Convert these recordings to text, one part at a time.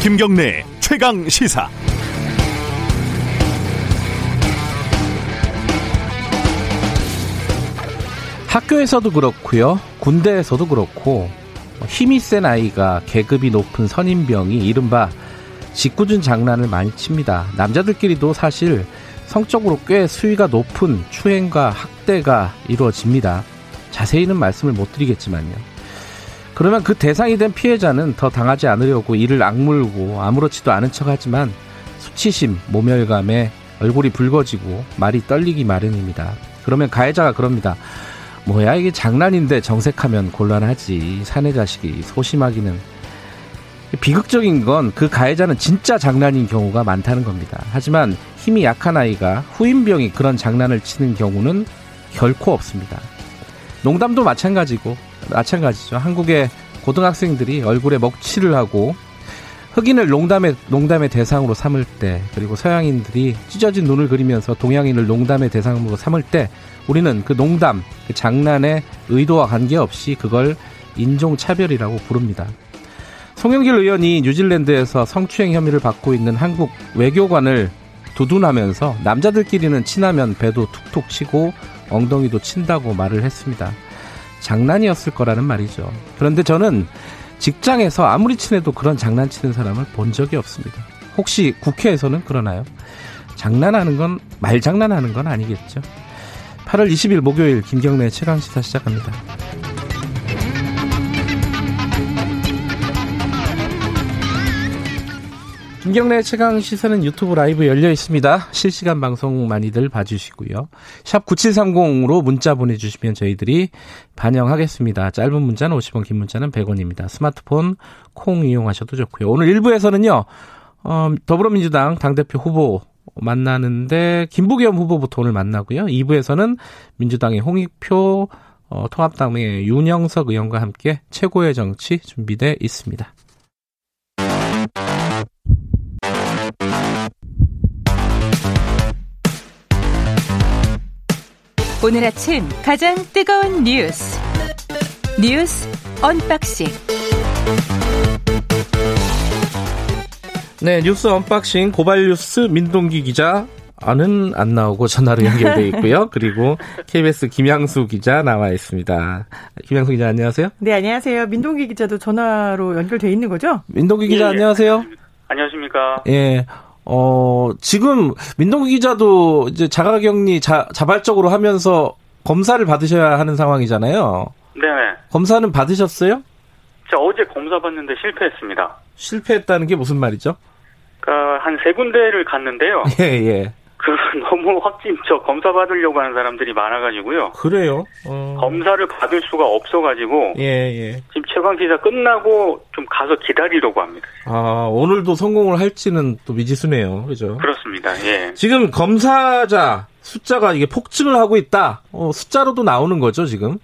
김경래 최강 시사. 학교에서도 그렇고요. 군대에서도 그렇고 힘이 센 아이가 계급이 높은 선임병이 이른바 직구준 장난을 많이 칩니다. 남자들끼리도 사실 성적으로 꽤 수위가 높은 추행과 학대가 이루어집니다. 자세히는 말씀을 못 드리겠지만요. 그러면 그 대상이 된 피해자는 더 당하지 않으려고 이를 악물고 아무렇지도 않은 척 하지만 수치심, 모멸감에 얼굴이 붉어지고 말이 떨리기 마련입니다. 그러면 가해자가 그럽니다. 뭐야 이게 장난인데 정색하면 곤란하지 사내 자식이 소심하기는 비극적인 건 그 가해자는 진짜 장난인 경우가 많다는 겁니다. 하지만 힘이 약한 아이가 후임병이 그런 장난을 치는 경우는 결코 없습니다. 농담도 마찬가지고 마찬가지죠. 한국의 고등학생들이 얼굴에 먹칠을 하고 흑인을 농담의 농담의 대상으로 삼을 때 그리고 서양인들이 찢어진 눈을 그리면서 동양인을 농담의 대상으로 삼을 때 우리는 그 농담, 그 장난의 의도와 관계없이 그걸 인종차별이라고 부릅니다. 송영길 의원이 뉴질랜드에서 성추행 혐의를 받고 있는 한국 외교관을 두둔하면서 남자들끼리는 친하면 배도 툭툭 치고 엉덩이도 친다고 말을 했습니다. 장난이었을 거라는 말이죠. 그런데 저는 직장에서 아무리 친해도 그런 장난치는 사람을 본 적이 없습니다. 혹시 국회에서는 그러나요? 장난하는 건, 말장난하는 건 아니겠죠. 8월 20일 목요일 김경래 최강시사 시작합니다. 김경래 최강 시사는 유튜브 라이브 열려 있습니다. 실시간 방송 많이들 봐주시고요. 샵 9730으로 문자 보내주시면 저희들이 반영하겠습니다. 짧은 문자는 50원, 긴 문자는 100원입니다. 스마트폰 콩 이용하셔도 좋고요. 오늘 1부에서는요. 어, 더불어민주당 당대표 후보 만나는데 김부겸 후보부터 오늘 만나고요. 2부에서는 민주당의 홍익표 어, 통합당의 윤영석 의원과 함께 최고의 정치 준비돼 있습니다. 오늘 아침 가장 뜨거운 뉴스 뉴스 unboxing 네 뉴스 unboxing 고발 뉴스 민동기 기자 아는 안 나오고 전화로 연결돼 있고요. 그리고 KBS 김양수 기자 나와 있습니다. 김양수 기자 안녕하세요. 네 안녕하세요. 민동기 기자도 전화로 연결돼 있는 거죠? 민동기 기자 예, 안녕하세요. 안녕하십니까. 예. 어, 지금 민동기 기자도 이제 자가 격리 자, 자발적으로 하면서 검사를 받으셔야 하는 상황이잖아요. 네. 검사는 받으셨어요? 저 어제 검사 받는데 실패했습니다. 실패했다는 게 무슨 말이죠? 그러니까 한 세 군데를 갔는데요. 예, 예. 그 너무 확진 저 검사 받으려고 하는 사람들이 많아가지고요. 그래요? 어... 검사를 받을 수가 없어가지고 예, 예. 지금 최강 기자 끝나고 좀 가서 기다리려고 합니다. 아 오늘도 성공을 할지는 또 미지수네요, 그죠? 그렇습니다. 예. 지금 검사자 숫자가 이게 폭증을 하고 있다. 어, 숫자로도 나오는 거죠, 지금?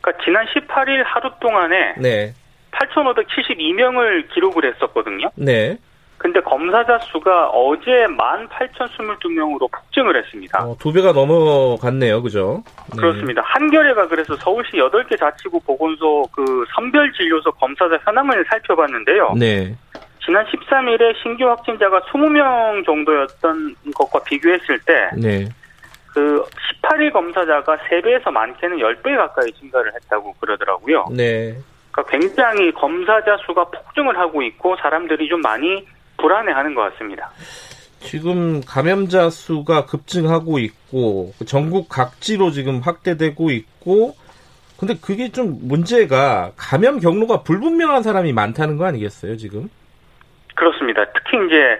그러니까 지난 18일 하루 동안에 네. 8,572명을 기록을 했었거든요. 네. 근데 검사자 수가 어제 18,022명으로 폭증을 했습니다. 어, 두 배가 넘어갔네요. 그죠? 네. 그렇습니다. 한겨레가 그래서 서울시 8개 자치구 보건소 그 선별진료소 검사자 현황을 살펴봤는데요. 네. 지난 13일에 신규 확진자가 20명 정도였던 것과 비교했을 때 네. 그 18일 검사자가 3배에서 많게는 10배 가까이 증가를 했다고 그러더라고요. 네. 그러니까 굉장히 검사자 수가 폭증을 하고 있고 사람들이 좀 많이 불안해하는 것 같습니다. 지금 감염자 수가 급증하고 있고 전국 각지로 지금 확대되고 있고 근데 그게 좀 문제가 감염 경로가 불분명한 사람이 많다는 거 아니겠어요 지금? 그렇습니다. 특히 이제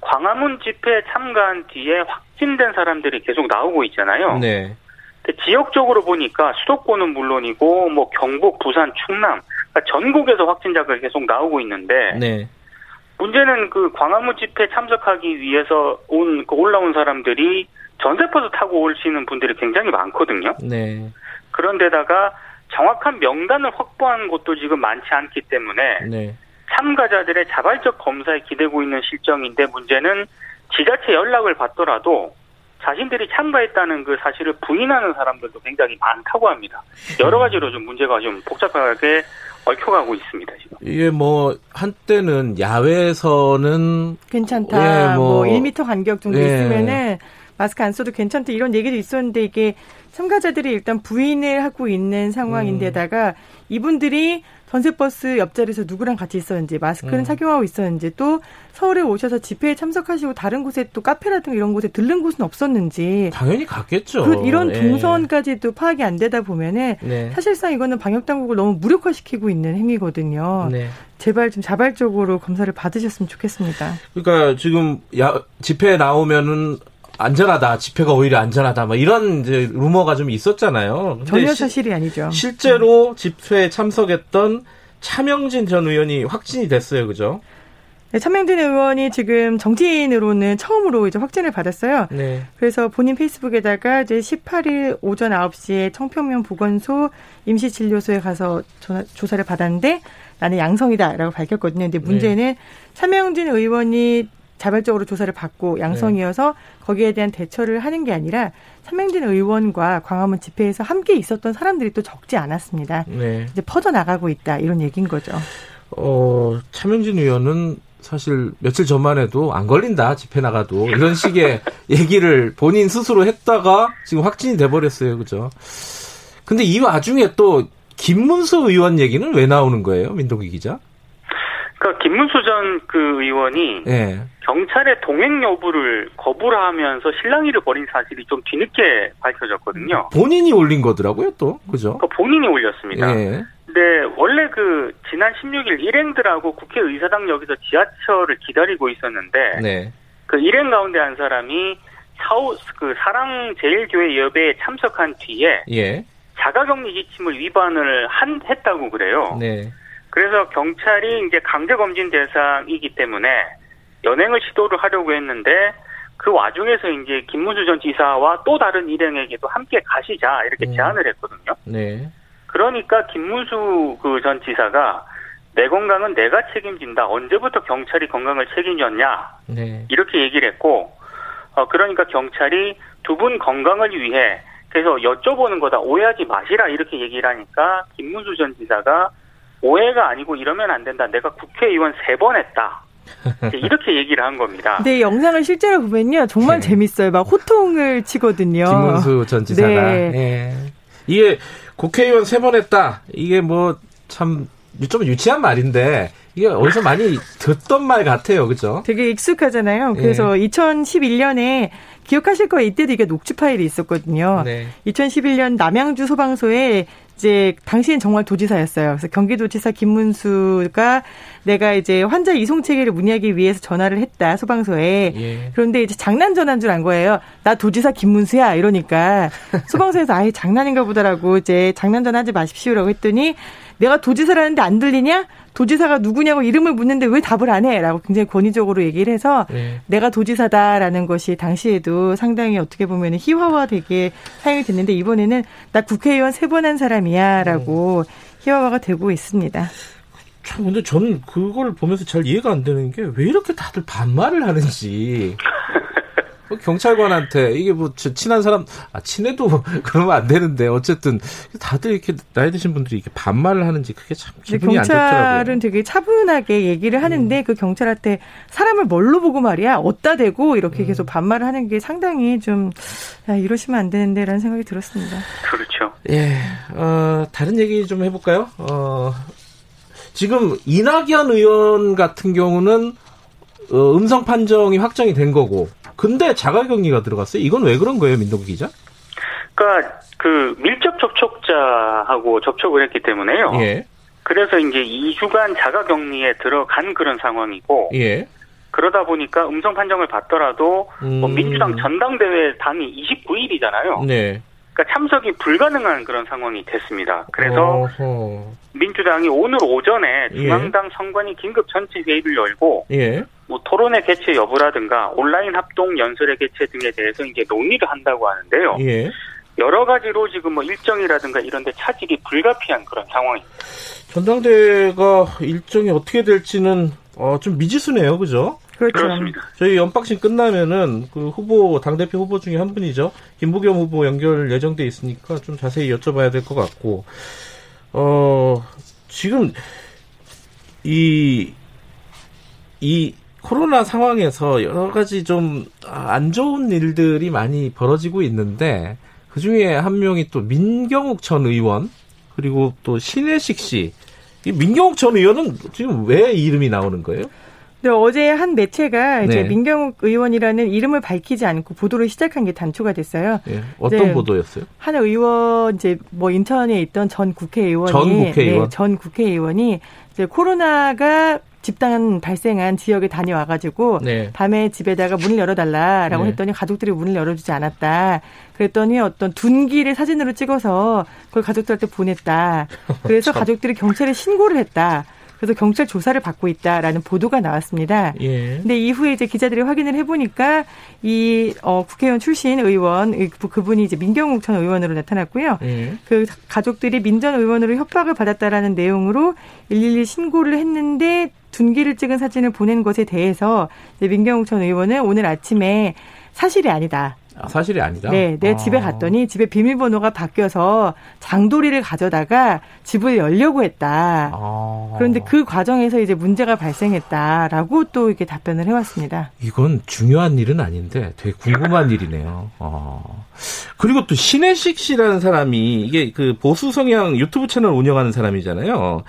광화문 집회에 참가한 뒤에 확진된 사람들이 계속 나오고 있잖아요. 네. 지역적으로 보니까 수도권은 물론이고 뭐 경북, 부산, 충남 그러니까 전국에서 확진자가 계속 나오고 있는데 네. 문제는 그 광화문 집회 참석하기 위해서 온그 올라온 사람들이 전세버스 타고 오시는 분들이 굉장히 많거든요. 네. 그런데다가 정확한 명단을 확보한 곳도 지금 많지 않기 때문에 네. 참가자들의 자발적 검사에 기대고 있는 실정인데 문제는 지자체 연락을 받더라도 자신들이 참가했다는 그 사실을 부인하는 사람들도 굉장히 많다고 합니다. 여러 가지로 좀 문제가 좀 복잡하게 얽혀가고 있습니다 지금. 이게 뭐 한때는 야외에서는 괜찮다. 예, 뭐, 뭐 1m 간격 정도 예. 있으면은 마스크 안 써도 괜찮다 이런 얘기도 있었는데 이게 참가자들이 일단 부인을 하고 있는 상황인데다가 음. 이분들이 전세버스 옆자리에서 누구랑 같이 있었는지 마스크는 음. 착용하고 있었는지 또 서울에 오셔서 집회에 참석하시고 다른 곳에 또 카페라든가 이런 곳에 들른 곳은 없었는지 당연히 갔겠죠. 그 이런 예. 동선까지도 파악이 안 되다 보면은 네. 사실상 이거는 방역 당국을 너무 무력화시키고 있는 행위거든요. 네. 제발 좀 자발적으로 검사를 받으셨으면 좋겠습니다. 그러니까 지금 야, 집회에 나오면은 안전하다, 집회가 오히려 안전하다, 뭐 이런 이제 루머가 좀 있었잖아요. 전혀 시- 사실이 아니죠. 실제로 집회에 참석했던 차명진 전 의원이 확진이 됐어요, 그죠? 네, 차명진 의원이 지금 정치인으로는 처음으로 이제 확진을 받았어요. 네. 그래서 본인 페이스북에다가 이제 18일 오전 9시에 청평면 보건소 임시진료소에 가서 조사를 받았는데 나는 양성이다라고 밝혔거든요. 근데 문제는 차명진 의원이 자발적으로 조사를 받고 양성이어서 거기에 대한 대처를 하는 게 아니라 차명진 의원과 광화문 집회에서 함께 있었던 사람들이 또 적지 않았습니다. 네. 이제 퍼져 나가고 있다 이런 얘기인 거죠. 어, 차명진 의원은 사실 며칠 전만 해도 안 걸린다, 집회 나가도. 이런 식의 얘기를 본인 스스로 했다가 지금 확진이 돼버렸어요, 그죠? 근데 이 와중에 또 김문수 의원 얘기는 왜 나오는 거예요, 민동기 기자? 그러니까 김문수 전 그 의원이 예. 경찰의 동행 여부를 거부를 하면서 실랑이를 벌인 사실이 좀 뒤늦게 밝혀졌거든요. 본인이 올린 거더라고요, 또. 그죠? 본인이 올렸습니다. 예. 근데 원래 그 지난 16일 일행들하고 국회의사당역에서 지하철을 기다리고 있었는데 네. 그 일행 가운데 한 사람이 사우 그 사랑 제일교회 예배에 참석한 뒤에 예. 자가격리 지침을 위반을 한 했다고 그래요. 네. 그래서 경찰이 이제 강제 검진 대상이기 때문에 연행을 시도를 하려고 했는데 그 와중에서 이제 김문수 전 지사와 또 다른 일행에게도 함께 가시자 이렇게 음. 제안을 했거든요. 네. 그러니까 김문수 그 전 지사가 내 건강은 내가 책임진다. 언제부터 경찰이 건강을 책임졌냐? 네. 이렇게 얘기를 했고, 어, 그러니까 경찰이 두 분 건강을 위해 그래서 여쭤보는 거다. 오해하지 마시라. 이렇게 얘기를 하니까 김문수 전 지사가 오해가 아니고 이러면 안 된다. 내가 국회의원 세 번 했다. 이렇게 얘기를 한 겁니다. 이 영상을 실제로 보면요 정말 네. 재밌어요. 막 호통을 치거든요. 김문수 전 지사가. 네. 예. 이게 국회의원 세 번 했다. 이게 뭐 참 좀 유치한 말인데 이게 어디서 많이 듣던 말 같아요. 그죠? 되게 익숙하잖아요. 그래서 2011년에 기억하실 거예요. 이때도 이게 녹취 파일이 있었거든요. 네. 2011년 남양주 소방서에 이제 당시엔 정말 도지사였어요. 그래서 경기도지사 김문수가 내가 이제 환자 이송 체계를 문의하기 위해서 전화를 했다 소방서에. 예. 그런데 이제 장난 전화인 줄 안 거예요. 나 도지사 김문수야 이러니까 소방서에서 아예 장난인가 보다라고 이제 장난 전화하지 마십시오라고 했더니 내가 도지사라는데 안 들리냐? 도지사가 누구냐고 이름을 묻는데 왜 답을 안 해? 라고 굉장히 권위적으로 얘기를 해서 네. 내가 도지사다라는 것이 당시에도 상당히 어떻게 보면 희화화되게 사용이 됐는데 이번에는 나 국회의원 세 번 한 사람이야 라고 희화화가 되고 있습니다. 참 근데 저는 그걸 보면서 잘 이해가 안 되는 게 왜 이렇게 다들 반말을 하는지. 뭐 경찰관한테 이게 뭐저 친한 사람 아 친해도 그러면 안 되는데 어쨌든 다들 이렇게 나이 드신 분들이 이렇게 반말을 하는지 그게 참 기분이 안 좋더라고요. 음. 경찰은 되게 차분하게 얘기를 하는데 그 경찰한테 사람을 뭘로 보고 말이야 어디다 대고 이렇게 음. 계속 반말을 하는 게 상당히 좀 야, 이러시면 안 되는데라는 생각이 들었습니다. 그렇죠. 예, 어, 다른 얘기 좀 해볼까요? 어, 지금 이낙연 의원 같은 경우는 어, 음성 판정이 확정이 된 거고, 근데 자가격리가 들어갔어요. 이건 왜 그런 거예요, 민동기 기자? 그러니까 그 밀접 접촉자하고 접촉을 했기 때문에요. 예, 그래서 이제 2주간 자가격리에 들어간 그런 상황이고 예. 그러다 보니까 음성 판정을 받더라도 뭐 음. 민주당 전당대회 당이 29일이잖아요. 네. 그러니까 참석이 불가능한 그런 상황이 됐습니다. 그래서 어허. 민주당이 오늘 오전에 예. 중앙당 선관위 긴급 전체 회의를 열고 예, 뭐 토론회 개최 여부라든가 온라인 합동 연설회 개최 등에 대해서 이제 논의를 한다고 하는데요. 예. 여러 가지로 지금 뭐 일정이라든가 이런 데 차질이 불가피한 그런 상황입니다. 전당대회가 일정이 어떻게 될지는 어, 좀 미지수네요, 그죠? 그렇죠. 그렇습니다. 저희 연박신 끝나면은 그 후보 당대표 후보 중에 한 분이죠 김부겸 후보 연결 예정돼 있으니까 좀 자세히 여쭤봐야 될 것 같고 어 지금 이, 이 코로나 상황에서 여러 가지 좀 안 좋은 일들이 많이 벌어지고 있는데 그 중에 한 명이 또 민경욱 전 의원 그리고 또 신혜식 씨. 이 민경욱 전 의원은 지금 왜 이름이 나오는 거예요? 네, 어제 한 매체가 이제 네. 민경욱 의원이라는 이름을 밝히지 않고 보도를 시작한 게 단초가 됐어요. 예, 어떤 네. 보도였어요? 한 의원 이제 뭐 인천에 있던 전 국회의원이 전 국회의원? 네, 전 국회의원이 이제 코로나가 집단 발생한 지역에 다녀와가지고 네. 밤에 집에다가 문을 열어달라라고 네. 했더니 가족들이 문을 열어주지 않았다. 그랬더니 어떤 둔기를 사진으로 찍어서 그걸 가족들한테 보냈다. 그래서 가족들이 경찰에 신고를 했다. 그래서 경찰 조사를 받고 있다라는 보도가 나왔습니다. 예. 근데 이후에 이제 기자들이 확인을 해보니까 이 어, 국회의원 출신 의원 의- 그분이 이제 민경욱 전 의원으로 나타났고요. 예. 그 가족들이 민 전 의원으로 협박을 받았다라는 내용으로 112 신고를 했는데 둔기를 찍은 사진을 보낸 것에 대해서 민경욱 전 의원은 오늘 아침에 사실이 아니다. 아, 사실이 아니다. 네, 내 아. 집에 갔더니 집에 비밀번호가 바뀌어서 장도리를 가져다가 집을 열려고 했다. 아. 그런데 그 과정에서 이제 문제가 발생했다라고 또 이렇게 답변을 해왔습니다. 이건 중요한 일은 아닌데 되게 궁금한 일이네요. 어. 그리고 또 신혜식 씨라는 사람이 이게 그 보수 성향 유튜브 채널 운영하는 사람이잖아요.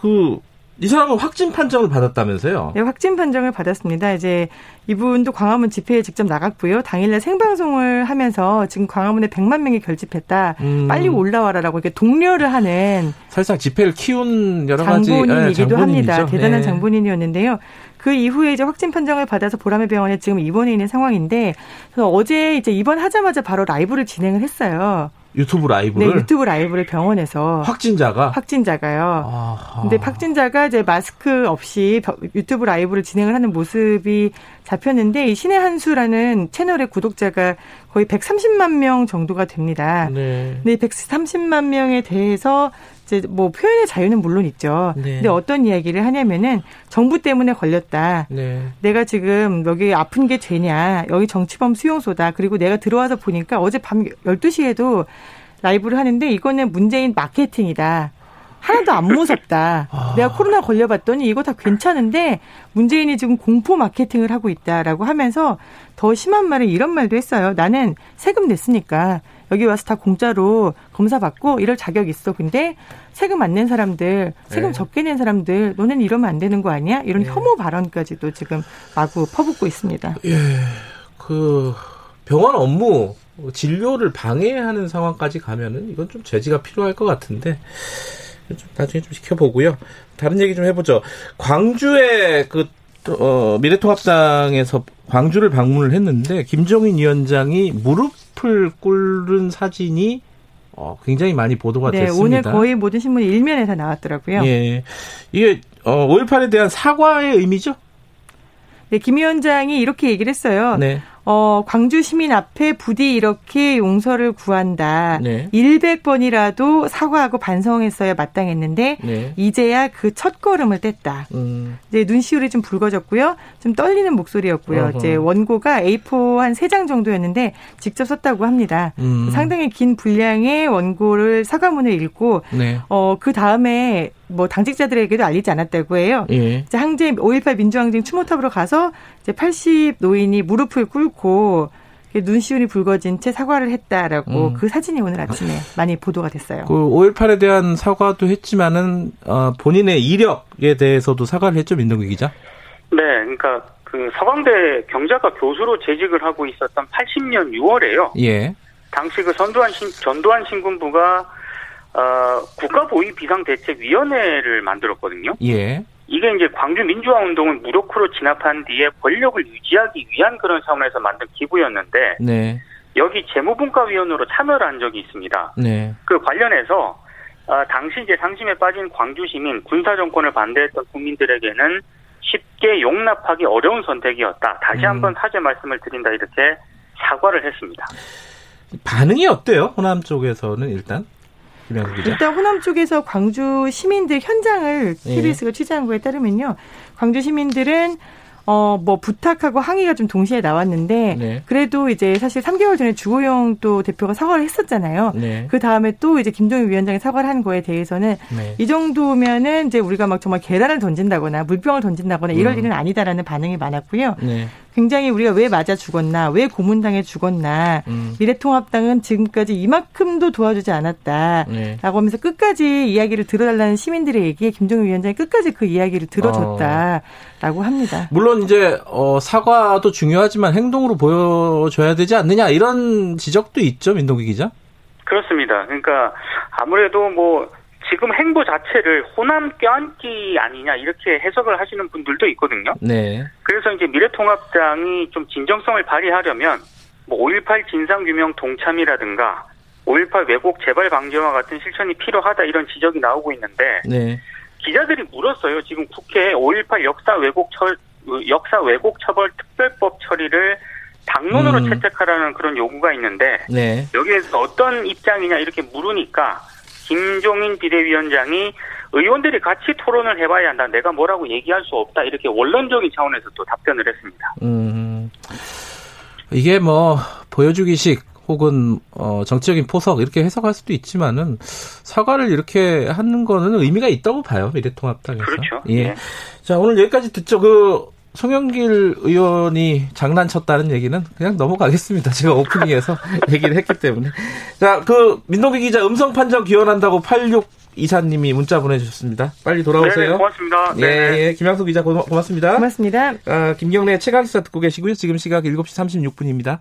그 이 사람은 확진 판정을 받았다면서요? 네, 확진 판정을 받았습니다. 이제 이분도 광화문 집회에 직접 나갔고요. 당일날 생방송을 하면서 지금 광화문에 100만 명이 결집했다. 음. 빨리 올라와라라고 이렇게 독려를 하는 사실상 집회를 키운 여러 가지 장본인이기도 예, 장본인이죠. 합니다. 대단한 네. 장본인이었는데요. 그 이후에 이제 확진 판정을 받아서 보라매 병원에 지금 입원해 있는 상황인데 어제 이제 입원하자마자 바로 라이브를 진행을 했어요. 유튜브 네, 라이브를 유튜브 라이브를 병원에서 확진자가 확진자가요. 아하. 근데 확진자가 이제 마스크 없이 벼- 유튜브 라이브를 진행을 하는 모습이 잡혔는데 이 신의 한수라는 채널의 구독자가 거의 130만 명 정도가 됩니다. 네. 근데 이 130만 명에 대해서 이제 뭐 표현의 자유는 물론 있죠. 네. 근데 어떤 이야기를 하냐면은 정부 때문에 걸렸다. 네. 내가 지금 여기 아픈 게 죄냐. 여기 정치범 수용소다. 그리고 내가 들어와서 보니까 어제 밤 12시에도 라이브를 하는데 이거는 문재인 마케팅이다. 하나도 안 무섭다. 아. 내가 코로나 걸려봤더니 이거 다 괜찮은데 문재인이 지금 공포 마케팅을 하고 있다라고 하면서 더 심한 말은 이런 말도 했어요. 나는 세금 냈으니까 여기 와서 다 공짜로 검사 받고 이럴 자격 있어. 근데 세금 안 낸 사람들, 세금 네. 적게 낸 사람들, 너는 이러면 안 되는 거 아니야? 이런 네. 혐오 발언까지도 지금 마구 퍼붓고 있습니다. 예. 그 병원 업무 진료를 방해하는 상황까지 가면은 이건 좀 제지가 필요할 것 같은데 좀 나중에 좀 지켜보고요. 다른 얘기 좀 해보죠. 광주에 그 어, 미래통합당에서 광주를 방문을 했는데 김종인 위원장이 무릎 을 꿇는 사진이 어, 굉장히 많이 보도가 네, 됐습니다. 오늘 거의 모든 신문 일면에 다 나왔더라고요. 예. 이게 어, 5.18에 대한 사과의 의미죠? 네, 김 위원장이 이렇게 얘기를 했어요. 네. 어, 광주 시민 앞에 부디 이렇게 용서를 구한다. 네. 100번이라도 사과하고 반성했어야 마땅했는데 네. 이제야 그 첫 걸음을 뗐다. 음. 이제 눈시울이 좀 붉어졌고요. 좀 떨리는 목소리였고요. 어허. 이제 원고가 A4 한세장 정도였는데 직접 썼다고 합니다. 음. 상당히 긴 분량의 원고를 사과문을 읽고 네. 어, 그 다음에 뭐 당직자들에게도 알리지 않았다고 해요. 예. 이제 항제 5.18 민주항쟁 추모탑으로 가서 이제 80 노인이 무릎을 꿇고 눈시울이 붉어진 채 사과를 했다라고 음. 그 사진이 오늘 아침에 많이 보도가 됐어요. 그 5.18에 대한 사과도 했지만은 어, 본인의 이력에 대해서도 사과를 했죠 민동기 기자. 네, 그러니까 그 서강대 경자과 교수로 재직을 하고 있었던 80년 6월에요. 예. 당시 그 전두환 신, 전두환 신군부가 어, 국가보위 비상대책위원회를 만들었거든요. 예. 이게 이제 광주 민주화 운동을 무력으로 진압한 뒤에 권력을 유지하기 위한 그런 차원에서 만든 기구였는데 네. 여기 재무분과위원으로 참여를 한 적이 있습니다. 네. 그 관련해서 어, 당시 이제 상심에 빠진 광주 시민 군사 정권을 반대했던 국민들에게는 쉽게 용납하기 어려운 선택이었다. 다시 음. 한번 사죄 말씀을 드린다 이렇게 사과를 했습니다. 반응이 어때요? 호남 쪽에서는 일단 기자. 일단 호남 쪽에서 광주 시민들 현장을 예. KBS가 취재한 거에 따르면요. 광주 시민들은 어, 뭐 부탁하고 항의가 좀 동시에 나왔는데 네. 그래도 이제 사실 3개월 전에 주호영 또 대표가 사과를 했었잖아요. 네. 그 다음에 또 이제 김종인 위원장이 사과를 한 거에 대해서는 네. 이 정도면은 이제 우리가 막 정말 계란을 던진다거나 물병을 던진다거나 이럴 음. 일은 아니다라는 반응이 많았고요. 네. 굉장히 우리가 왜 맞아 죽었나, 왜 고문당해 죽었나, 음. 미래통합당은 지금까지 이만큼도 도와주지 않았다. 네. 라고 하면서 끝까지 이야기를 들어달라는 시민들의 얘기에 김종인 위원장이 끝까지 그 이야기를 들어줬다라고 합니다. 물론 이제 어, 사과도 중요하지만 행동으로 보여줘야 되지 않느냐 이런 지적도 있죠 민동기 기자. 그렇습니다. 그러니까 아무래도 뭐 지금 행보 자체를 호남 껴안기 아니냐 이렇게 해석을 하시는 분들도 있거든요. 네. 그래서 이제 미래통합당이 좀 진정성을 발휘하려면 뭐 5.18 진상규명 동참이라든가 5.18 왜곡 재발 방지와 같은 실천이 필요하다 이런 지적이 나오고 있는데 네. 기자들이 물었어요. 지금 국회에 5.18 역사 왜곡 처 역사 왜곡 처벌 특별법 처리를 당론으로 음. 채택하라는 그런 요구가 있는데 네. 여기에서 어떤 입장이냐 이렇게 물으니까 김종인 비대위원장이 의원들이 같이 토론을 해봐야 한다. 내가 뭐라고 얘기할 수 없다. 이렇게 원론적인 차원에서 또 답변을 했습니다. 음. 이게 뭐 보여주기식 혹은 어, 정치적인 포석 이렇게 해석할 수도 있지만은 사과를 이렇게 하는 거는 의미가 있다고 봐요 미래통합당에서. 그렇죠. 예. 예. 자 오늘 여기까지 듣죠. 그 송영길 의원이 장난쳤다는 얘기는 그냥 넘어가겠습니다. 제가 오프닝에서 얘기를 했기 때문에. 자, 그 민동기 기자 음성 판정 기원한다고 86 이사님이 문자 보내주셨습니다. 빨리 돌아오세요. 네, 고맙습니다. 예, 네. 예, 김양수 기자 고, 고맙습니다. 고맙습니다. 아, 김경래 최강시사 듣고 계시고요. 지금 시각 7시 36분입니다.